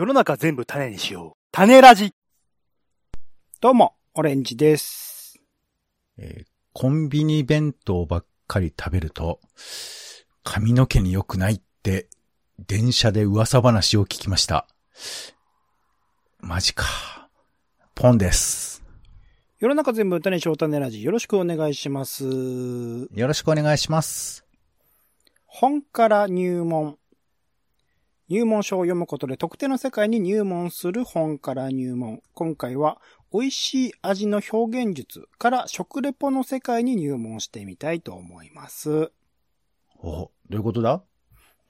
世の中全部種にしよう。種ラジどうも、オレンジです。えーコンビニ弁当ばっかり食べると、髪の毛に良くないって、電車で噂話を聞きました。マジか。ポンです。世の中全部種にしよう種ラジ、よろしくお願いします。よろしくお願いします。本から入門。入門書を読むことで特定の世界に入門する本から入門。今回は、美味しい味の表現術から食レポの世界に入門してみたいと思います。お、どういうことだ？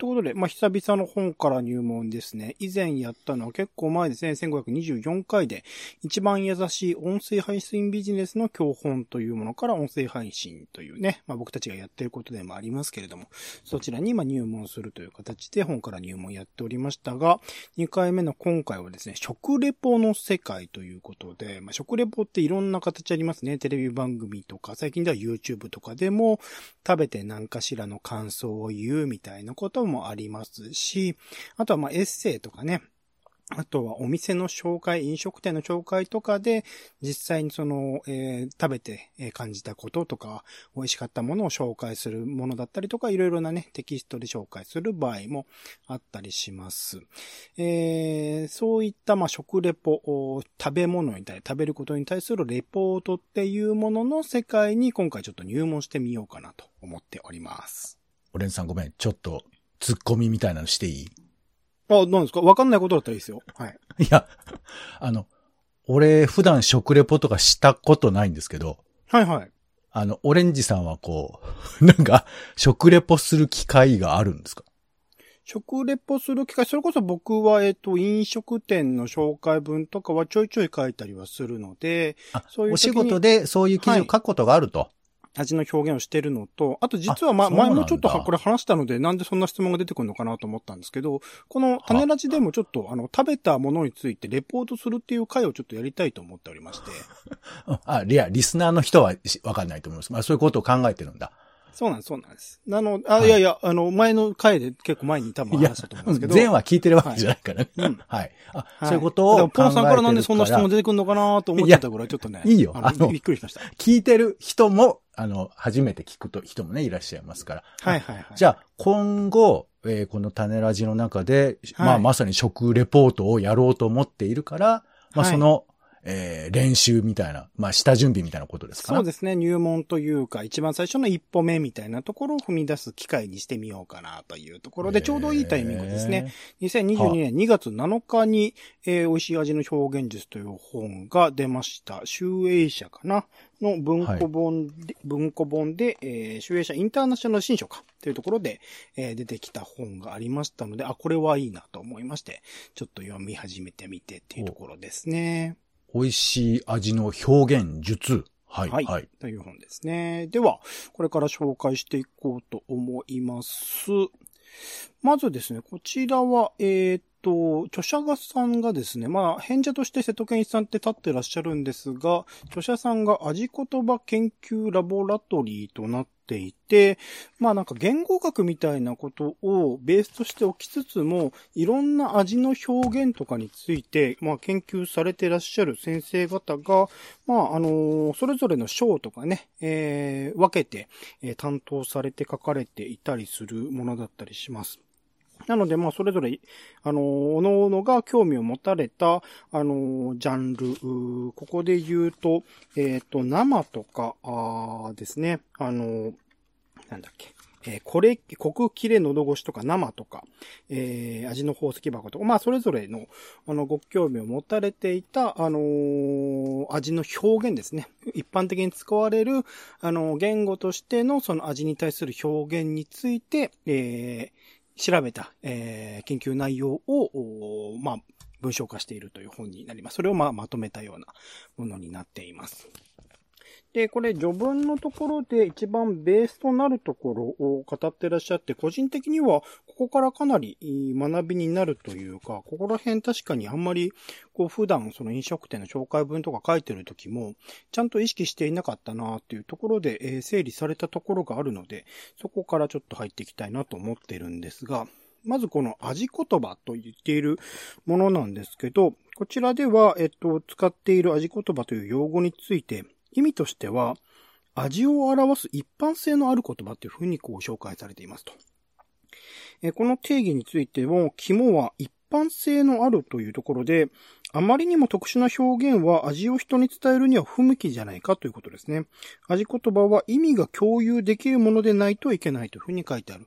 ということで、まあ、久々の本から入門ですね。以前やったのは結構前ですね。1524回で、一番優しい音声配信ビジネスの教本というものから音声配信というね、まあ、僕たちがやってることでもありますけれども、そちらに今入門するという形で本から入門やっておりましたが、2回目の今回はですね、食レポの世界ということで、まあ、食レポっていろんな形ありますね。テレビ番組とか、最近では YouTube とかでも、食べて何かしらの感想を言うみたいなことももありますし、あとはまあエッセイとかね、あとはお店の紹介、飲食店の紹介とかで、実際にその、えー食べて感じたこととか、美味しかったものを紹介するものだったりとか、いろいろなね、テキストで紹介する場合もあったりします。えーそういったまあ食レポ、食べ物に対、食べることに対するレポートっていうものの世界に今回ちょっと入門してみようかなと思っております。オレンさんごめん。ちょっと、ツッコミみたいなのしていい？あ、何ですか？わかんないことだったらいいですよ。はい。いや、あの、俺普段食レポとかしたことないんですけど、はいはい。あの、オレンジさんはこう、なんか、食レポする機会があるんですか？食レポする機会、それこそ僕は、えっと、飲食店の紹介文とかはちょいちょい書いたりはするので、あ、そういうお仕事でそういう記事を書くことがあると。味の表現をしてるのと、あと実はま、前もちょっとはこれ話したので、なんでそんな質問が出てくるのかなと思ったんですけど、この種ラジでもちょっと、あの、食べたものについてレポートするっていう回をちょっとやりたいと思っておりまして。あ、リア、リスナーの人はしわかんないと思います。まあそういうことを考えてるんだ。そうなんです、そうなんです。あの、あ、はいいやいや、あの、前の回で結構前に多分話したと思うんですけど。全話聞いてるわけじゃないから。はいうんはい。あ、はいそういうことをでも考えてるから。ポンさんからなんでそんな質問出てくるのかなと思ってたぐらい、ちょっとね。いいよあのびっくりしました。聞いてる人も、あの、初めて聞くと人もね、いらっしゃいますから。はいはいはい。じゃあ、今後、えーこの種ラジの中で、はいまあ、まさに食レポートをやろうと思っているから、まあ、はいその、えー練習みたいな、まあ、下準備みたいなことですかそうですね。入門というか、一番最初の一歩目みたいなところを踏み出す機会にしてみようかなというところで、ちょうどいいタイミングですね。。2022年2月7日に、えー美味しい味の表現術という本が出ました。集英社かなの文庫本で、文庫本で、えー、集英社インターナショナル新書かというところで、えー出てきた本がありましたので、あ、これはいいなと思いまして、ちょっと読み始めてみてっていうところですね。美味しい味の表現術。はい、はい。はい。という本ですね。では、これから紹介していこうと思います。まずですね、こちらは、えーっと、著者がさんがですね、まあ、編者として瀬戸健一さんって立ってらっしゃるんですが、著者さんが味言葉研究ラボラトリーとなっていて、まあなんか言語学みたいなことをベースとしておきつつも、いろんな味の表現とかについて、まあ研究されてらっしゃる先生方が、まああのそれぞれの章とかね、えー分けて、えー担当されて書かれていたりするものだったりします。なので、まあ、それぞれ、あの、おのおのが興味を持たれた、あの、ジャンル、ここで言うと、えっ、と、生とか、あですね、あの、なんだっけ、えーこれ、コク切れ喉越しとか生とか、えー味の宝石箱とか、まあ、それぞれの、あの、ご興味を持たれていた、あのー味の表現ですね。一般的に使われる、あの、言語としてのその味に対する表現について、え調べた、えー研究内容を、まあ、文章化しているという本になります。それをまあまとめたようなものになっています。で、これ序文のところで一番ベースとなるところを語ってらっしゃって、個人的にはここからかなり学びになるというか、ここら辺確かにあんまりこう普段その飲食店の紹介文とか書いてる時も、ちゃんと意識していなかったなっていうところで、えー整理されたところがあるので、そこからちょっと入っていきたいなと思ってるんですが、まずこの味言葉と言っているものなんですけど、こちらでは、えっと、使っている味言葉という用語について、意味としては、味を表す一般性のある言葉というふうにこう紹介されていますと。この定義についても、肝は一般性のあるというところで、あまりにも特殊な表現は味を人に伝えるには不向きじゃないかということですね。味言葉は意味が共有できるものでないといけないというふうに書いてある。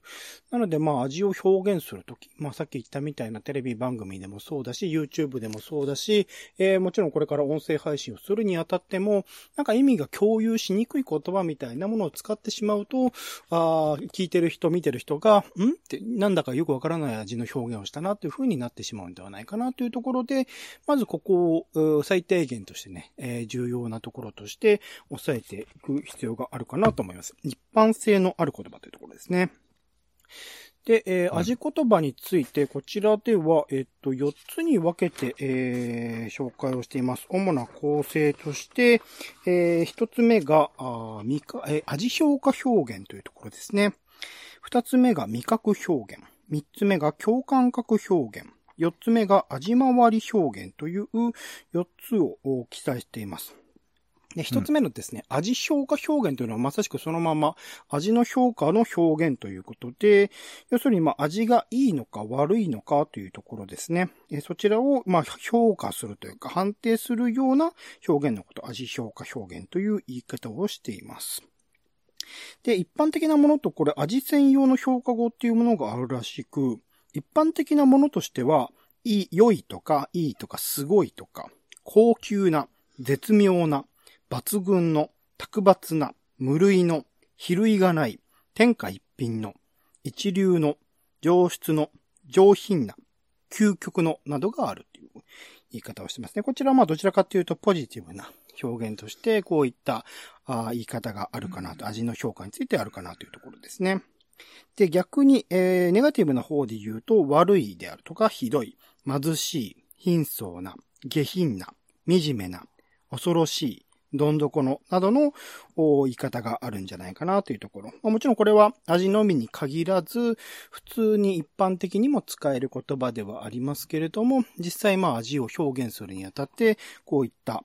なので、まあ味を表現するとき、まあさっき言ったみたいなテレビ番組でもそうだし、YouTube でもそうだし、えー、もちろんこれから音声配信をするにあたっても、なんか意味が共有しにくい言葉みたいなものを使ってしまうと、あ聞いてる人、見てる人が、ん？ってなんだかよくわからない味の表現をしたなというふうになってしまうんではないかなというところで、まずここを最低限としてね、えー、重要なところとして押さえていく必要があるかなと思います。一般性のある言葉というところですね。で、えー、味言葉について、こちらでは、えっと、4つに分けて、えー、紹介をしています。主な構成として、えー、1つ目が、あ味か、えー、味評価表現というところですね。2つ目が味覚表現。3つ目が共感覚表現。4つ目が味回り表現という4つを記載しています。で、一つ目のですね、うん、味評価表現というのはまさしくそのまま味の評価の表現ということで、要するにまあ味がいいのか悪いのかというところですね。えそちらをまあ評価するというか判定するような表現のこと、味評価表現という言い方をしています。で、一般的なものとこれ味専用の評価語っていうものがあるらしく、一般的なものとしては、いい、良いとか、いいとか、すごいとか、高級な、絶妙な、抜群の、卓抜な、無類の、比類がない、天下一品の、一流の、上質の、上品な、究極の、などがあるという言い方をしてますね。こちらはまあどちらかというとポジティブな表現として、こういったあ言い方があるかなと、味の評価についてあるかなというところですね。で、逆に、えー、ネガティブな方で言うと、悪いであるとか、ひどい、貧しい、貧相な、下品な、惨めな、恐ろしい、どん底の、などの言い方があるんじゃないかなというところ。まあ、もちろんこれは味のみに限らず、普通に一般的にも使える言葉ではありますけれども、実際まあ味を表現するにあたって、こういった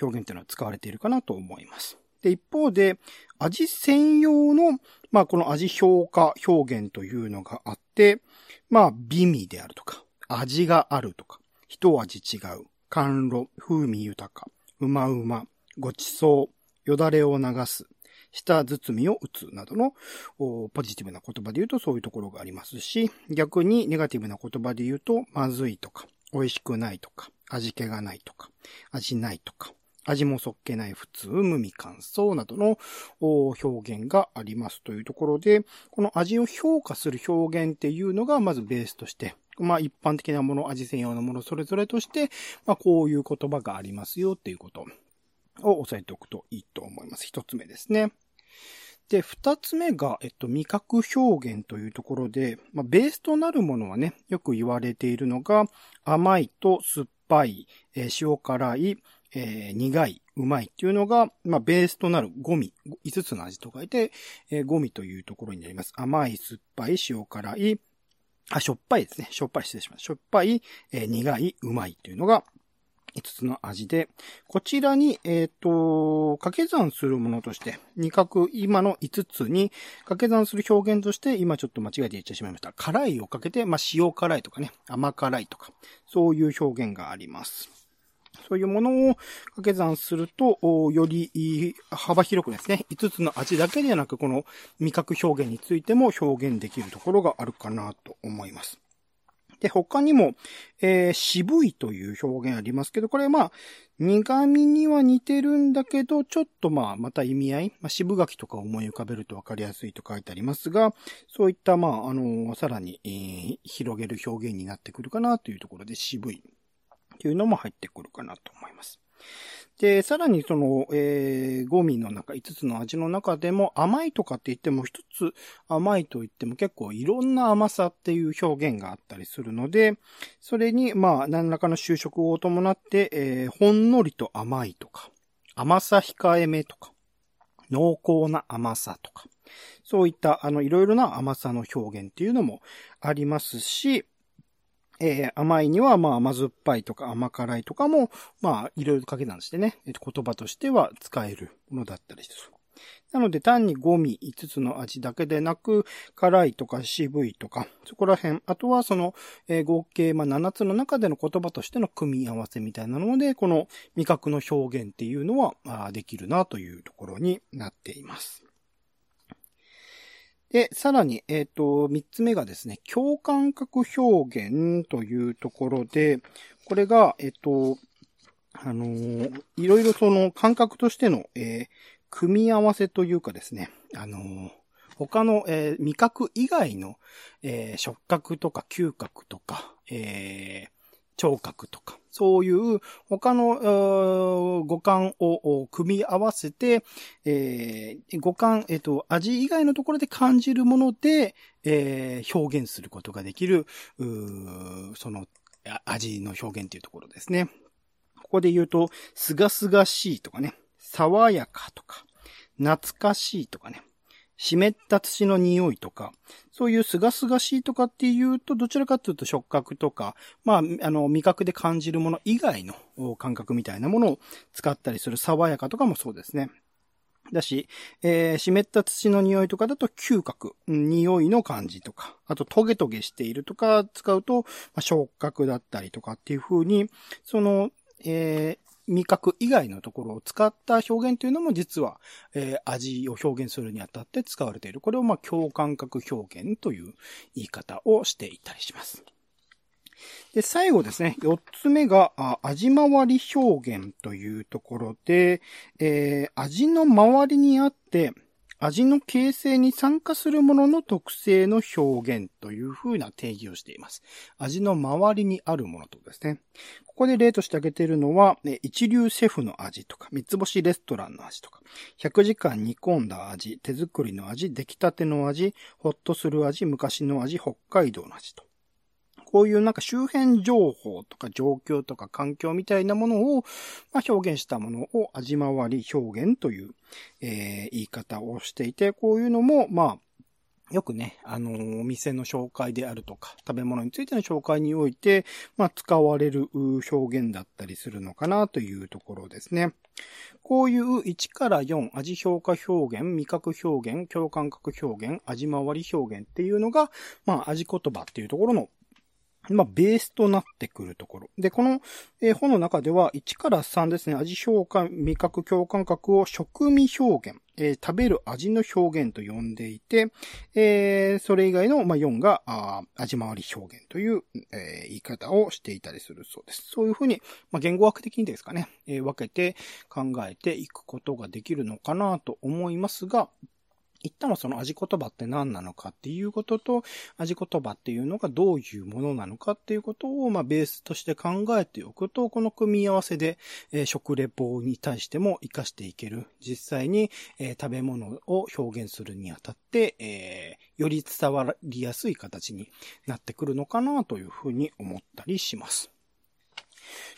表現というのは使われているかなと思います。で、一方で、味専用の、まあ、この味評価表現というのがあって、まあ、美味であるとか、味があるとか、一味違う、甘露、風味豊か、うまうま、ごちそう、よだれを流す、舌包みを打つなどのポジティブな言葉で言うとそういうところがありますし、逆にネガティブな言葉で言うと、まずいとか、美味しくないとか、味気がないとか、味ないとか、味もそっけない普通、無味乾燥などの表現がありますというところで、この味を評価する表現っていうのがまずベースとして、まあ一般的なもの、味専用のものそれぞれとして、まあこういう言葉がありますよっていうことを押さえておくといいと思います。一つ目ですね。で、二つ目が、えっと、味覚表現というところで、まあ、ベースとなるものはね、よく言われているのが、甘いと酸っぱい、塩辛い、えー、苦い、うまいっていうのが、まあ、ベースとなるゴミ、5つの味と書いて、えー、ゴミというところになります。甘い、酸っぱい、塩辛い、あ、しょっぱいですね。しょっぱい失礼します。しょっぱい、えー、苦い、うまいというのが、5つの味で、こちらに、えっ、ー、と、掛け算するものとして、二角、今の5つに掛け算する表現として、今ちょっと間違えて言ってしまいました。辛いをかけて、まあ、塩辛いとかね、甘辛いとか、そういう表現があります。そういうものを掛け算すると、より幅広くですね、5つの味だけではなく、この味覚表現についても表現できるところがあるかなと思います。で、他にも、えー、渋いという表現ありますけど、これまあ、苦味には似てるんだけど、ちょっとまあ、また意味合い、まあ、渋柿とか思い浮かべるとわかりやすいと書いてありますが、そういったまあ、あのー、さらに、えー、広げる表現になってくるかなというところで渋い。っていうのも入ってくるかなと思います。で、さらにその、えー、ゴミの中、5つの味の中でも甘いとかって言っても一つ甘いと言っても結構いろんな甘さっていう表現があったりするので、それにまあ何らかの就職を伴って、えー、ほんのりと甘いとか、甘さ控えめとか、濃厚な甘さとか、そういった、あの、いろいろな甘さの表現っていうのもありますし、えー甘いには、まあ、甘酸っぱいとか甘辛いとかも、まあ、いろいろ掛け算してね、えっと、言葉としては使えるものだったりする。なので、単に5味5つの味だけでなく、辛いとか渋いとか、そこら辺、あとはその、えー合計、まあ、7つの中での言葉としての組み合わせみたいなので、この味覚の表現っていうのは、あできるなというところになっています。で、さらに、えっ、と、三つ目がですね、共感覚表現というところで、これが、えっ、と、あのーいろいろその感覚としての、え組み合わせというかですね、あの他の、え味覚以外の、え触覚とか嗅覚とか、え聴覚とか、そういう他の、五感を組み合わせて、えー五感、えっ、と、味以外のところで感じるもので、えー表現することができる、その、味の表現というところですね。ここで言うと、すがすがしいとかね、爽やかとか、懐かしいとかね、湿った土の匂いとか、そういうすがすがしいとかっていうと、どちらかというと触覚とか、まあ、あの、味覚で感じるもの以外の感覚みたいなものを使ったりする爽やかとかもそうですね。だし、えー湿った土の匂いとかだと嗅覚、匂いの感じとか、あとトゲトゲしているとか使うと、まあ、触覚だったりとかっていう風に、その、えー味覚以外のところを使った表現というのも実は、えー味を表現するにあたって使われている。これをまあ共感覚表現という言い方をしていたりします。で、最後ですね、四つ目が、味回り表現というところで、えー味の周りにあって、味の形成に参加するものの特性の表現というふうな定義をしています。味の周りにあるものとですね。ここで例として挙げているのは、一流シェフの味とか、三つ星レストランの味とか、100時間煮込んだ味、手作りの味、出来たての味、ほっとする味、昔の味、北海道の味と。こういうなんか周辺情報とか状況とか環境みたいなものを、まあ、表現したものを味回り表現という、えー言い方をしていて、こういうのも、まあ、よくね、あのーお店の紹介であるとか、食べ物についての紹介において、まあ、使われる表現だったりするのかなというところですね。こういう1から4、味評価表現、味覚表現、共感覚表現、味回り表現っていうのが、まあ、味言葉っていうところのまあ、ベースとなってくるところ。で、この、え本の中では1から3ですね、味評価、味覚、共感覚を食味表現、えー食べる味の表現と呼んでいて、えーそれ以外の、まあ、4が、あ味回り表現という、えー言い方をしていたりするそうです。そういうふうに、まあ、言語学的にですかね、え分けて考えていくことができるのかなと思いますが、一旦はその味言葉って何なのかっていうことと、味言葉っていうのがどういうものなのかっていうことを、まあ、ベースとして考えておくと、この組み合わせで、えー食レポに対しても活かしていける。実際に、えー食べ物を表現するにあたって、えーより伝わりやすい形になってくるのかなというふうに思ったりします。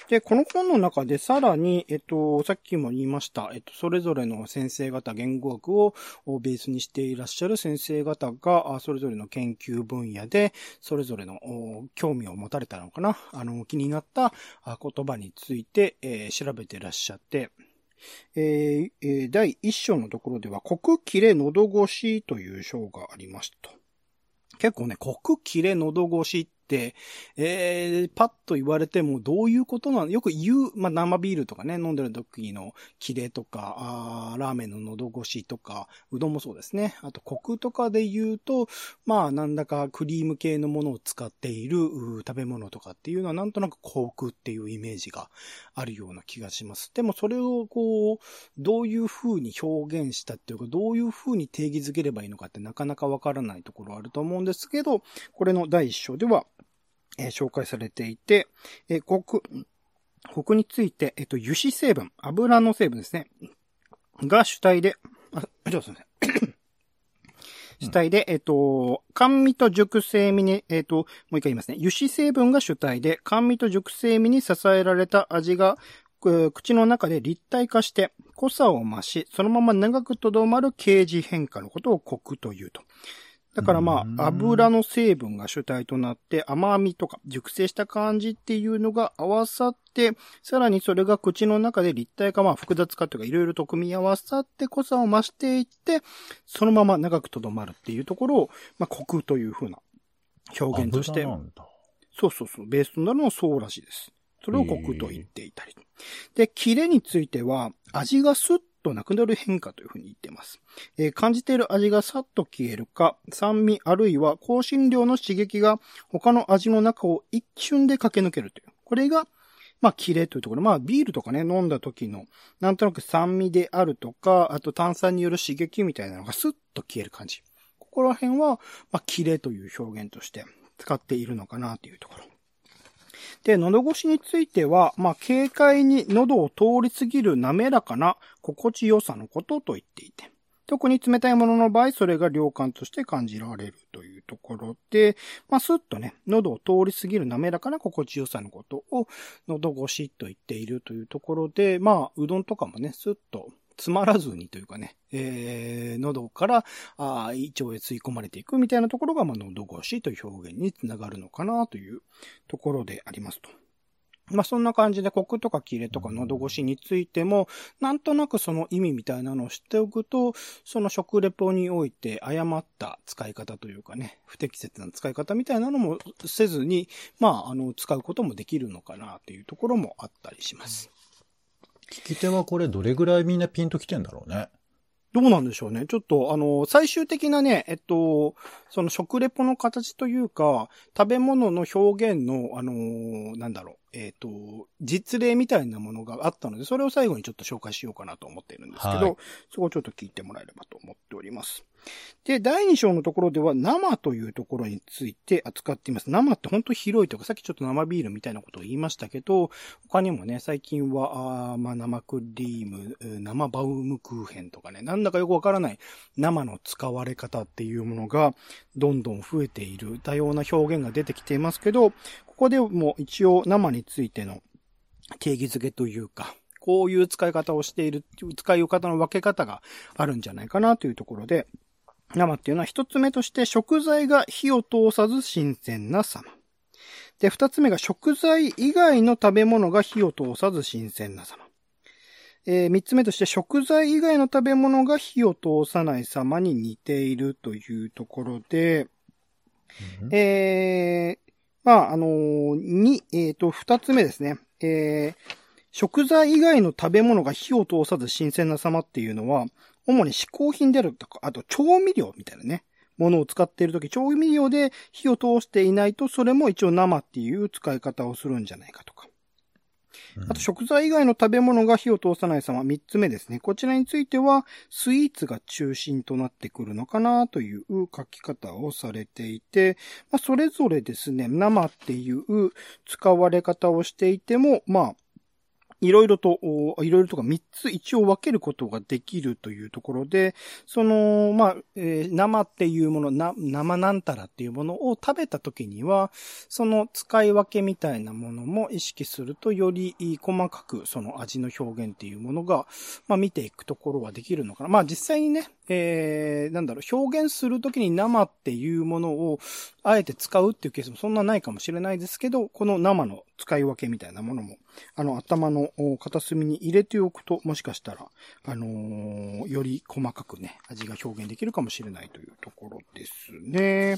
で、この本の中でさらに、えっと、さっきも言いました、えっと、それぞれの先生方、言語学をベースにしていらっしゃる先生方が、それぞれの研究分野で、それぞれの興味を持たれたのかな、あの、気になった言葉について、えー調べていらっしゃって、えー第一章のところでは、国切れ喉越しという章がありました。結構ね、国切れ喉越しって、えー、パッと言われてもどういうことなの？よく言う、まあ、生ビールとかね、飲んでる時の切れとか、あーラーメンの喉越しとか、うどんもそうですね。あと、コクとかで言うと、まあ、なんだかクリーム系のものを使っている食べ物とかっていうのは、なんとなくコクっていうイメージがあるような気がします。でも、それをこう、どういう風に表現したっていうか、どういう風に定義づければいいのかってなかなかわからないところあると思うんですけど、これの第一章では、えー紹介されていて、えー、コク、コクについて、えっ、と、油脂成分、油の成分ですね。が主体で、あ、ちょっとすいません。主体で、えっ、と、甘味と熟成味に、えっ、と、もう一回言いますね。油脂成分が主体で、甘味と熟成味に支えられた味が、く口の中で立体化して濃さを増し、そのまま長くとどまる形状変化のことをコクというと。だからまうんあ、油の成分が主体となって甘みとか熟成した感じっていうのが合わさって、さらにそれが口の中で立体化、まあ複雑化というかいろいろと組み合わさって濃さを増していって、そのまま長くとどまるっていうところを、まあコクという風な表現として。そうそうそう。ベースとなるのはそうらしいです。それをコクと言っていたり。で、キレについては、味がスッとなくなる変化というふうに言っています。えー感じている味がさっと消えるか、酸味あるいは香辛料の刺激が他の味の中を一瞬で駆け抜けるという。これが、まあ、キレというところ。まあ、ビールとかね、飲んだ時の、なんとなく酸味であるとか、あと炭酸による刺激みたいなのがスッと消える感じ。ここら辺は、まあ、キレという表現として使っているのかなというところ。で、喉越しについては、まあ、軽快に喉を通り過ぎる滑らかな心地よさのことと言っていて、特に冷たいものの場合、それが涼感として感じられるというところで、まあ、スッとね、喉を通り過ぎる滑らかな心地よさのことを、喉越しと言っているというところで、まあ、うどんとかもね、スッと詰まらずにというかね、えー、喉から、あー胃腸へ吸い込まれていくみたいなところが、まあ、喉越しという表現につながるのかなというところでありますと。まあ、そんな感じで、コクとかキレとか喉越しについても、なんとなくその意味みたいなのを知っておくと、その食レポにおいて誤った使い方というかね、不適切な使い方みたいなのもせずに、まあ、あの、使うこともできるのかなというところもあったりします。聞き手はこれどれぐらいみんなピンときてんだろうね。どうなんでしょうね。ちょっと、あの、最終的なね、えっと、その食レポの形というか、食べ物の表現の、あの、なんだろう、えっと、実例みたいなものがあったので、それを最後にちょっと紹介しようかなと思っているんですけど、はいそこをちょっと聞いてもらえればと思っております。で、第2章のところでは生というところについて扱っています。生って本当広いというか、さっきちょっと生ビールみたいなことを言いましたけど、他にもね、最近は、あまあ、生クリーム、生バウムクーヘンとかね、なんだかよくわからない生の使われ方っていうものがどんどん増えている多様な表現が出てきていますけど、ここでも一応生についての定義づけというか、こういう使い方をしている、使い方の分け方があるんじゃないかなというところで、生っていうのは一つ目として食材が火を通さず新鮮な様。で、二つ目が食材以外の食べ物が火を通さず新鮮な様。えー三つ目として食材以外の食べ物が火を通さない様に似ているというところで、うんえー、まあ、あのーに、えっ、と、二つ目ですね。えー、食材以外の食べ物が火を通さず新鮮な様っていうのは、主に嗜好品であるとか、あと調味料みたいなね、ものを使っているとき、調味料で火を通していないと、それも一応生っていう使い方をするんじゃないかとか。あと食材以外の食べ物が火を通さない様、三つ目ですね。こちらについては、スイーツが中心となってくるのかなという書き方をされていて、まあ、それぞれですね、生っていう使われ方をしていても、まあ、いろいろと、いろいろとか3つ一応分けることができるというところで、その、まあ、えー生っていうもの、な、生なんたらっていうものを食べた時には、その使い分けみたいなものも意識すると、より細かくその味の表現っていうものが、まあ見ていくところはできるのかな。まあ実際にね、えー、なんだろう、表現するときに生っていうものを、あえて使うっていうケースもそんなないかもしれないですけど、この生の使い分けみたいなものも、あの、頭の片隅に入れておくと、もしかしたら、あのーより細かくね、味が表現できるかもしれないというところですね。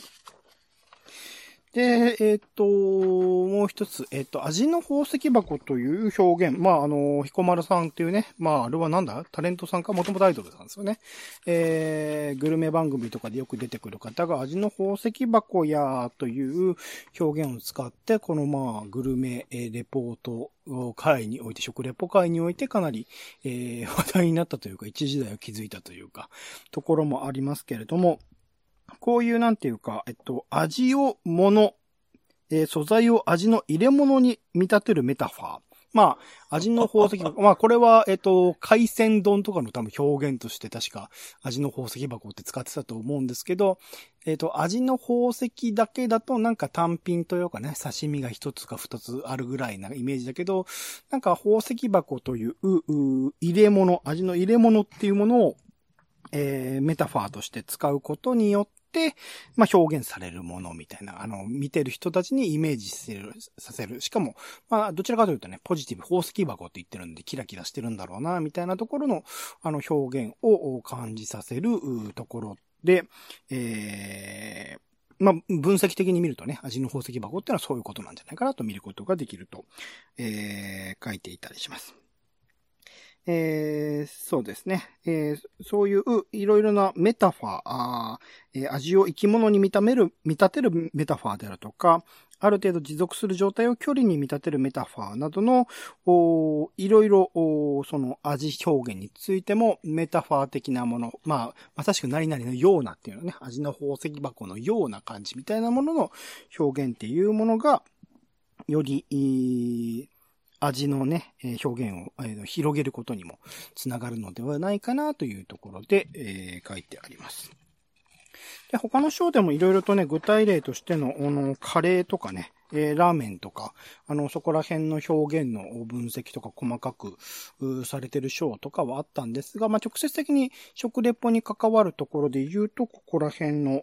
で、えっ、と、もう一つ、えっ、と、味の宝石箱という表現。まあ、あの、彦丸さんっていうね、まあ、あれはなんだ？タレントさんか？もともとアイドルさんですよね。えー、グルメ番組とかでよく出てくる方が味の宝石箱やという表現を使って、このまあ、グルメえレポート会において、食レポ会においてかなり、えー、話題になったというか、一時代を築いたというか、ところもありますけれども、こういうなんていうか、えっと、味を物、えー素材を味の入れ物に見立てるメタファー。まあ、味の宝石箱。まあ、これは、えっと、海鮮丼とかの多分表現として確か味の宝石箱って使ってたと思うんですけど、えっと、味の宝石だけだとなんか単品というかね、刺身が一つか二つあるぐらいなイメージだけど、なんか宝石箱という、う入れ物、味の入れ物っていうものを、えー、メタファーとして使うことによって、まあ、表現されるものみたいな、あの、見てる人たちにイメージさせる、させる。しかも、まあ、どちらかというとね、ポジティブ、宝石箱って言ってるんで、キラキラしてるんだろうな、みたいなところの、あの、表現を感じさせるところで、えー、まあ、分析的に見るとね、味の宝石箱ってのはそういうことなんじゃないかなと見ることができると、えー、書いていたりします。えー、そうですね。えー、そういういろいろなメタファー、あーえー、味を生き物に見ためる、見立てるメタファーであるとか、ある程度持続する状態を距離に見立てるメタファーなどの、おいろいろ、その味表現についてもメタファー的なもの、まあ、まさしく何々のようなっていうのね、味の宝石箱のような感じみたいなものの表現っていうものが、より、味のね、表現をえ広げることにもつながるのではないかなというところで、えー、書いてあります。で、他の章でもいろいろとね、具体例としての、あの、カレーとかね、えー、ラーメンとか、あの、そこら辺の表現の分析とか細かく、されてる章とかはあったんですが、まあ、直接的に食レポに関わるところで言うと、ここら辺の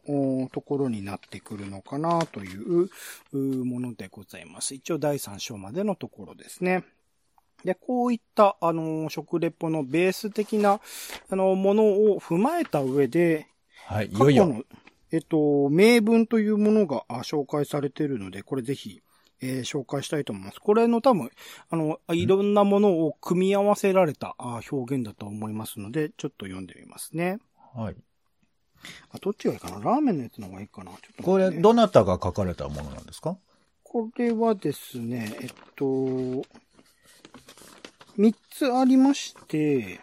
ところになってくるのかなというものでございます。一応第3章までのところですね。で、こういった、あの、食レポのベース的な、あの、ものを踏まえた上で、はい、いよいよ。えっと、名文というものが紹介されているので、これぜひ、えー、紹介したいと思います。これの多分、あの、いろんなものを組み合わせられた表現だと思いますので、ちょっと読んでみますね。はい。あ、どっちがいいかな？ラーメンのやつの方がいいかな、ね、これ、どなたが書かれたものなんですか？これはですね、えっと、三つありまして、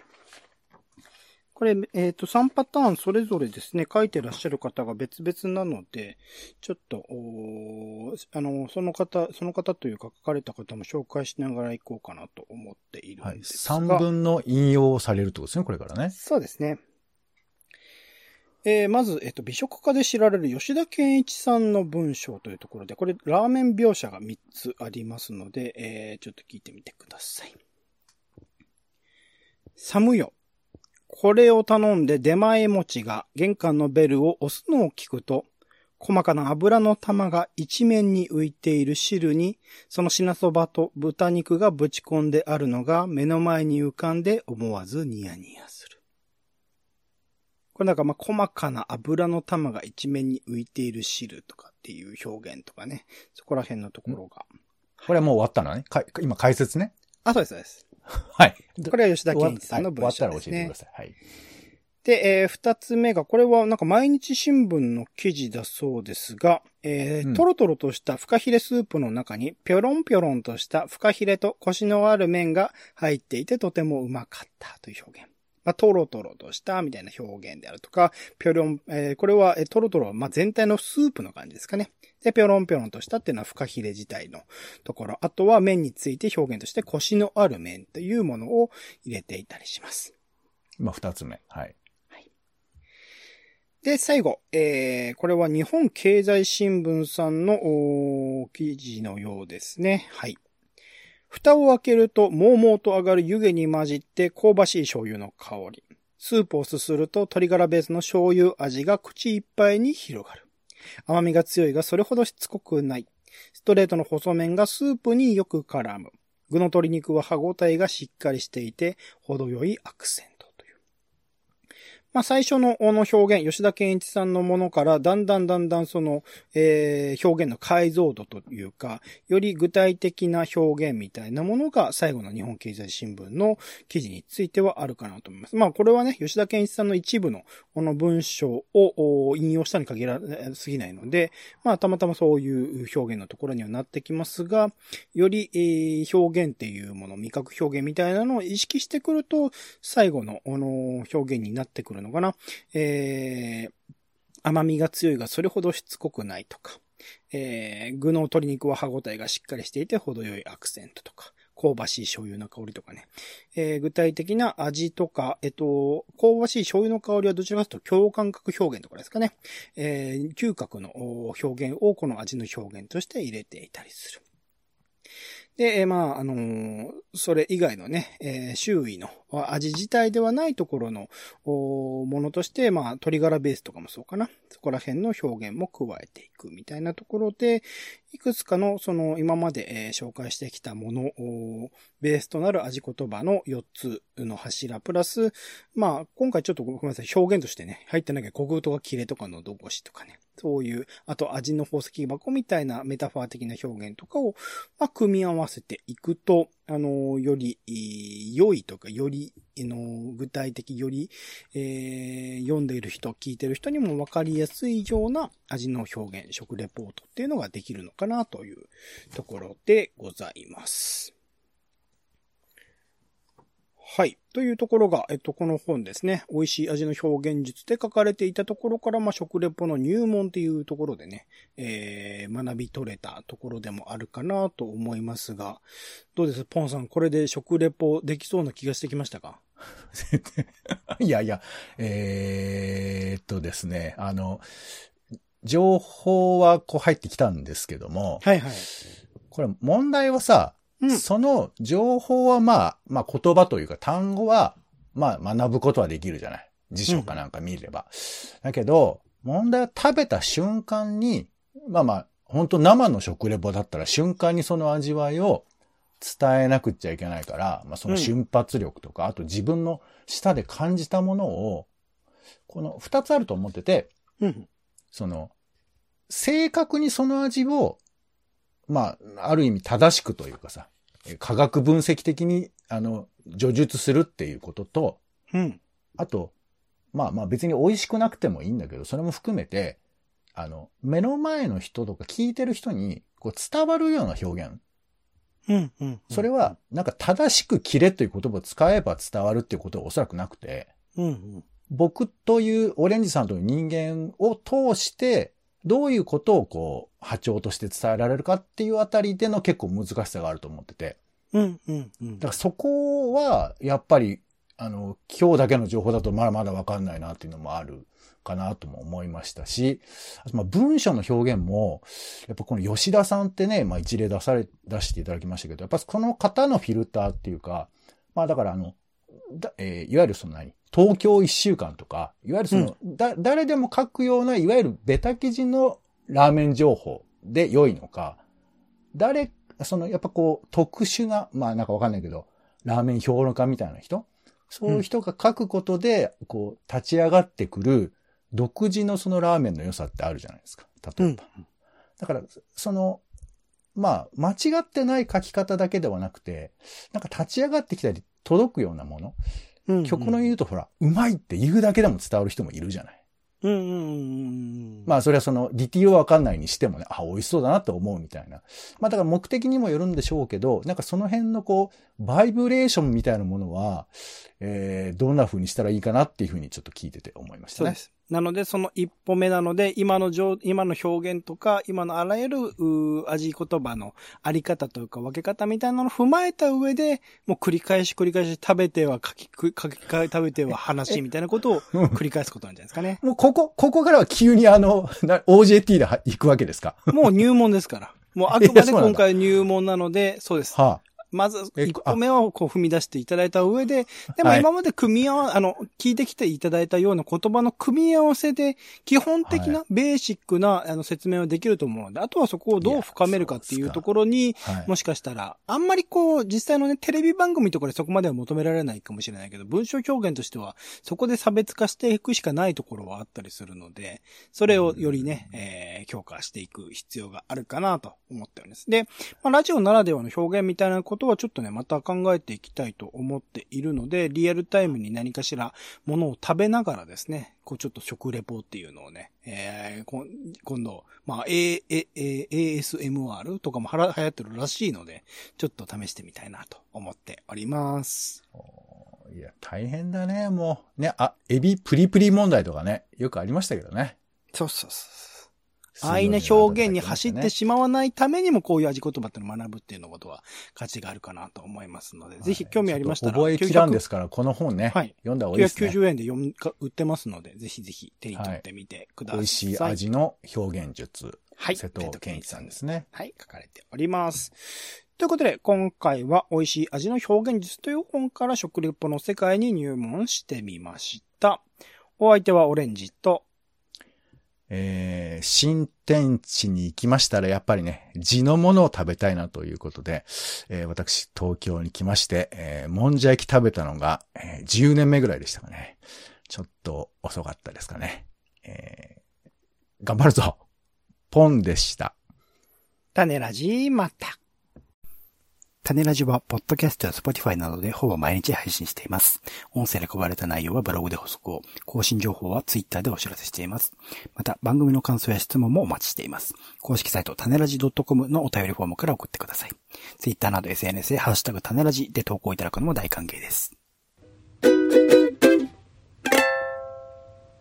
これ、えっ、ー、と、3パターンそれぞれですね、書いてらっしゃる方が別々なので、ちょっと、あの、その方、その方というか書かれた方も紹介しながらいこうかなと思っているんですが。はい、3分の引用されるってことですね、これからね。そうですね。えー、まず、えっ、ー、と、美食家で知られる吉田健一さんの文章というところで、これ、ラーメン描写が3つありますので、えー、ちょっと聞いてみてください。寒よ。これを頼んで出前持ちが玄関のベルを押すのを聞くと、細かな油の玉が一面に浮いている汁に、その品そばと豚肉がぶち込んであるのが目の前に浮かんで思わずニヤニヤする。これなんかまあ細かな油の玉が一面に浮いている汁とかっていう表現とかね、そこら辺のところが。これはもう終わったのね今解説ね。あ、そうです、そうです。はい。これは吉田健一さんの文章です、ね。終わったら教えてください。はい。で、えー、二つ目が、これはなんか毎日新聞の記事だそうですが、えー、うん、トロトロとしたフカヒレスープの中に、ぴょろんぴょろんとしたフカヒレとコシのある麺が入っていてとてもうまかったという表現。まあ、トロトロとしたみたいな表現であるとか、ぴょろん、えー、これは、えー、トロトロは、まあ、全体のスープの感じですかね。で、ぴょろんぴょろんとしたっていうのはフカヒレ自体のところ。あとは麺について表現としてコシのある麺というものを入れていたりします。まあ、二つ目。はい。はい。で、最後、えー、これは日本経済新聞さんの記事のようですね。はい。蓋を開けると、もうもうと上がる湯気に混じって香ばしい醤油の香り。スープをすすると鶏ガラベースの醤油味が口いっぱいに広がる。甘みが強いがそれほどしつこくない。ストレートの細麺がスープによく絡む。具の鶏肉は歯ごたえがしっかりしていて、程よいアクセント。まあ、最初のの表現、吉田健一さんのものから、だんだんだんだんその、えー、表現の解像度というか、より具体的な表現みたいなものが最後の日本経済新聞の記事についてはあるかなと思います。まあ、これはね、吉田健一さんの一部のこの文章を引用したに限らすぎないので、まあ、たまたまそういう表現のところにはなってきますが、より、えー、表現っていうもの、味覚表現みたいなのを意識してくると、最後の、この表現になってくるのかな？えー、甘みが強いがそれほどしつこくないとか、えー、具の鶏肉は歯ごたえがしっかりしていて程よいアクセントとか、香ばしい醤油の香りとかね。えー、具体的な味とか、えっと、香ばしい醤油の香りはどちらかというと共感覚表現とかですかね。えー、嗅覚の表現をこの味の表現として入れていたりする。で、え、まあ、あのー、それ以外のね、えー、周囲の味自体ではないところのものとして、まあ、鶏ガラベースとかもそうかな。そこら辺の表現も加えていくみたいなところで、いくつかの、その、今まで、紹介してきたものを、ベースとなる味言葉の4つの柱、プラス、まあ、今回ちょっとごめんなさい、表現としてね、入ってなきゃ、国語とかキレとかのどごしとかね、そういう、あと味の宝石箱みたいなメタファー的な表現とかを、まあ、組み合わせていくと、あの、より、良いとか、より、の、具体的、より、えー、読んでいる人、聞いてる人にも分かりやすいような味の表現、食レポートっていうのができるのかなというところでございます。はい。というところが、えっと、この本ですね。美味しい味の表現術で書かれていたところから、まあ、食レポの入門っていうところでね、えー、学び取れたところでもあるかなと思いますが、どうです？ポンさん、これで食レポできそうな気がしてきましたか？いやいや、えー、っとですね、あの、情報はこう入ってきたんですけども、はいはい。これ問題はさ、その情報はまあ、まあ言葉というか単語は、まあ学ぶことはできるじゃない。辞書かなんか見れば。うん、だけど、問題は食べた瞬間に、まあまあ、本当生の食レポだったら瞬間にその味わいを伝えなくっちゃいけないから、まあその瞬発力とか、うん、あと自分の舌で感じたものを、この二つあると思ってて、うん、その、正確にその味を、まあ、ある意味正しくというかさ、科学分析的に、あの、叙述するっていうことと、うん。あと、まあまあ別に美味しくなくてもいいんだけど、それも含めて、あの、目の前の人とか聞いてる人に、こう伝わるような表現。うん、うん。それは、なんか正しく切れという言葉を使えば伝わるっていうことはおそらくなくて、うん、うん。僕というオレンジさんという人間を通して、どういうことをこう、波長として伝えられるかっていうあたりでの結構難しさがあると思ってて。うんうんうん。だからそこは、やっぱり、あの、今日だけの情報だとまだまだわかんないなっていうのもあるかなとも思いましたし、まあ、文章の表現も、やっぱこの吉田さんってね、まあ一例出され、出していただきましたけど、やっぱこの方のフィルターっていうか、まあだからあの、だえー、いわゆるその何？東京一週間とか、いわゆるその、うん、だ、誰でも書くような、いわゆるベタ記事のラーメン情報で良いのか、誰、その、やっぱこう、特殊な、まあなんかわかんないけど、ラーメン評論家みたいな人？そういう人が書くことで、こう、立ち上がってくる、独自のそのラーメンの良さってあるじゃないですか。例えば。うん、だから、その、まあ、間違ってない書き方だけではなくて、なんか立ち上がってきたり届くようなもの。うんうん、曲の言うとほら、うまいって言うだけでも伝わる人もいるじゃない。うんうんうん、まあそれはそのディティールはわかんないにしてもね、あ、美味しそうだなって思うみたいな。まあだから目的にもよるんでしょうけど、なんかその辺のこう、バイブレーションみたいなものは、えー、どんな風にしたらいいかなっていう風にちょっと聞いてて思いましたね。そうです。なので、その一歩目なので、今の上、今の表現とか、今のあらゆる、味言葉のあり方というか分け方みたいなのを踏まえた上で、もう繰り返し繰り返し食べては書き、書き、食べては話みたいなことを 繰り返すことなんじゃないですかね。もうここ、ここからは急にあの、OJT で行くわけですか？もう入門ですから。もうあくまで今回入門なので、そうです。はあ、まず、一歩目をこう踏み出していただいた上で、でも今まで組み合わ、はい、あの、聞いてきていただいたような言葉の組み合わせで、基本的な、ベーシックな、あの、説明はできると思うので、あとはそこをどう深めるかっていうところに、もしかしたら、あんまりこう、実際のね、テレビ番組とかでそこまでは求められないかもしれないけど、文章表現としては、そこで差別化していくしかないところはあったりするので、それをよりね、えー、強化していく必要があるかなと思っております。で、まあ、ラジオならではの表現みたいなことはちょっとね、また考えていきたいと思っているので、リアルタイムに何かしらものを食べながらですね、こうちょっと食レポっていうのをね、えー、今度、まあ、A、A、A、ASMR とかもはら流行ってるらしいので、ちょっと試してみたいなと思っております。いや、大変だね、もう。ね、あ、エビプリプリ問題とかね、よくありましたけどね。そうそうそう。安易な表現に走ってしまわないためにもこういう味言葉ってのを学ぶっていうのことは価値があるかなと思いますので、ぜひ興味ありましたら。覚えきらんですから、この本ね。はい。読んだ方がいいですね。990円で読みか売ってますので、ぜひぜひ手に取ってみてください。美味しい味の表現術。はい。瀬戸健一さんですね。はい、書かれております。ということで、今回は美味しい味の表現術という本から食レポの世界に入門してみました。お相手はオレンジと、えー、新天地に行きましたら、やっぱりね、地のものを食べたいなということで、えー私、東京に来まして、えー、もんじゃ焼き食べたのが、えー10年目ぐらいでしたかね。ちょっと遅かったですかね。えー頑張るぞポンでした。種ラジまた。種ラジは、ポッドキャストや Spotify などでほぼ毎日配信しています。音声で配られた内容はブログで補足を、更新情報はツイッターでお知らせしています。また、番組の感想や質問もお待ちしています。公式サイト、タネラジ .com のお便りフォームから送ってください。ツイッターなど SNS でハッシュタグタネラジで投稿いただくのも大歓迎です。